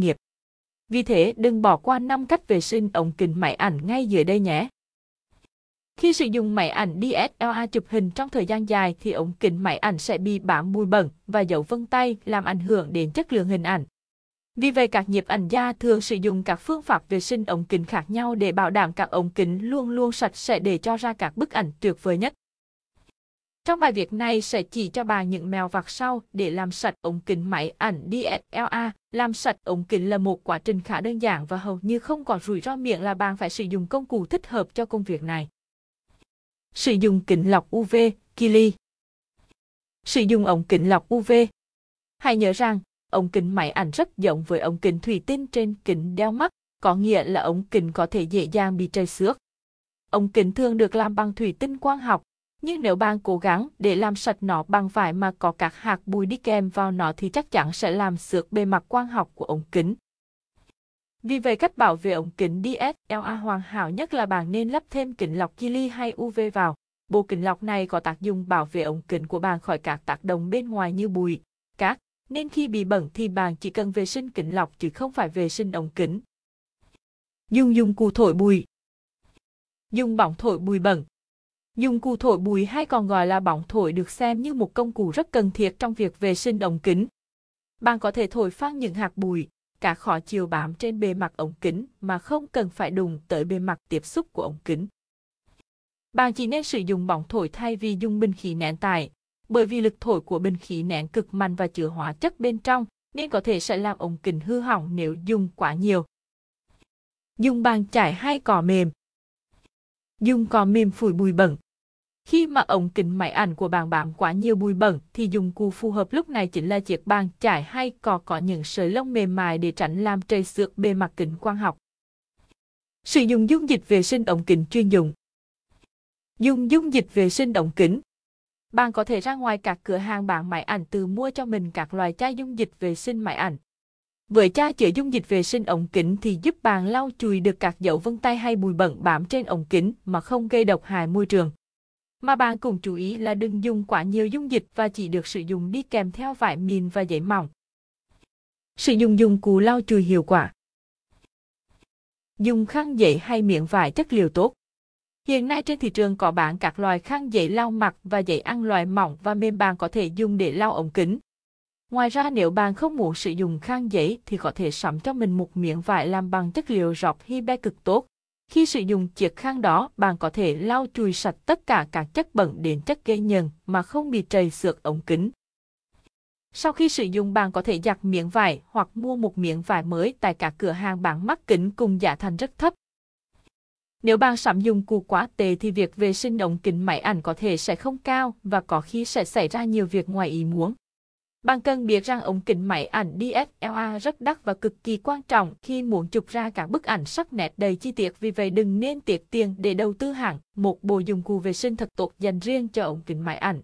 nghiệp. Vì thế, đừng bỏ qua 5 cách vệ sinh ống kính máy ảnh ngay dưới đây nhé. Khi sử dụng máy ảnh DSLR chụp hình trong thời gian dài thì ống kính máy ảnh sẽ bị bám bụi bẩn và dấu vân tay làm ảnh hưởng đến chất lượng hình ảnh. Vì vậy các nhiếp ảnh gia thường sử dụng các phương pháp vệ sinh ống kính khác nhau để bảo đảm các ống kính luôn luôn sạch sẽ để cho ra các bức ảnh tuyệt vời nhất. Trong bài viết này sẽ chỉ cho bà những mèo vặt sau để làm sạch ống kính máy ảnh DSLR. Làm sạch ống kính là một quá trình khá đơn giản và hầu như không có rủi ro miệng là bạn phải sử dụng công cụ thích hợp cho công việc này. Sử dụng kính lọc UV, Kili Sử dụng ống kính lọc UV Hãy nhớ rằng, ống kính máy ảnh rất giống với ống kính thủy tinh trên kính đeo mắt, có nghĩa là ống kính có thể dễ dàng bị trầy xước. Ống kính thường được làm bằng thủy tinh quang học, nhưng nếu bạn cố gắng để làm sạch nó bằng vải mà có các hạt bụi đi kèm vào nó thì chắc chắn sẽ làm xước bề mặt quang học của ống kính. Vì vậy cách bảo vệ ống kính DSLR hoàn hảo nhất là bạn nên lắp thêm kính lọc Kili hay UV vào. Bộ kính lọc này có tác dụng bảo vệ ống kính của bạn khỏi các tác động bên ngoài như bụi, cát, nên khi bị bẩn thì bạn chỉ cần vệ sinh kính lọc chứ không phải vệ sinh ống kính. Dùng dụng cụ thổi bụi Dùng bỏng thổi bụi bẩn Dụng cụ thổi bụi hay còn gọi là bóng thổi được xem như một công cụ rất cần thiết trong việc vệ sinh ống kính. Bạn có thể thổi phăng những hạt bụi, cả khó chiều bám trên bề mặt ống kính mà không cần phải đụng tới bề mặt tiếp xúc của ống kính. Bạn chỉ nên sử dụng bóng thổi thay vì dùng bình khí nén tải, bởi vì lực thổi của bình khí nén cực mạnh và chứa hóa chất bên trong, nên có thể sẽ làm ống kính hư hỏng nếu dùng quá nhiều. Dùng bàn chải hay cỏ mềm Dùng cỏ mềm phủi bụi bẩn khi mà ống kính máy ảnh của bạn bám quá nhiều bụi bẩn, thì dụng cụ phù hợp lúc này chính là chiếc bàn chải hay cò có những sợi lông mềm mại để tránh làm trầy xước bề mặt kính quang học. Sử dụng dung dịch vệ sinh ống kính chuyên dụng. Dùng dung dịch vệ sinh ống kính. Bạn có thể ra ngoài các cửa hàng bán máy ảnh từ mua cho mình các loại chai dung dịch vệ sinh máy ảnh. Với chai chữa dung dịch vệ sinh ống kính thì giúp bạn lau chùi được các dấu vân tay hay bụi bẩn bám trên ống kính mà không gây độc hại môi trường. Mà bạn cũng chú ý là đừng dùng quá nhiều dung dịch và chỉ được sử dụng đi kèm theo vải mìn và giấy mỏng. Sử dụng dụng cụ lau chùi hiệu quả. Dùng khăn giấy hay miệng vải chất liệu tốt. Hiện nay trên thị trường có bán các loại khăn giấy lau mặt và giấy ăn loại mỏng và mềm bạn có thể dùng để lau ống kính. Ngoài ra, nếu bạn không muốn sử dụng khăn giấy thì có thể sắm cho mình một miếng vải làm bằng chất liệu rọc hibe cực tốt. Khi sử dụng chiếc khăn đó, bạn có thể lau chùi sạch tất cả các chất bẩn đến chất gây nhờn mà không bị trầy xước ống kính. Sau khi sử dụng bạn có thể giặt miếng vải hoặc mua một miếng vải mới tại các cửa hàng bán mắt kính cùng giá thành rất thấp. Nếu bạn sắm dụng cụ quá tệ thì việc vệ sinh ống kính máy ảnh có thể sẽ không cao và có khi sẽ xảy ra nhiều việc ngoài ý muốn. Bạn cần biết rằng ống kính máy ảnh DSLR rất đắt và cực kỳ quan trọng khi muốn chụp ra các bức ảnh sắc nét đầy chi tiết vì vậy đừng nên tiết tiền để đầu tư hẳn một bộ dụng cụ vệ sinh thật tốt dành riêng cho ống kính máy ảnh.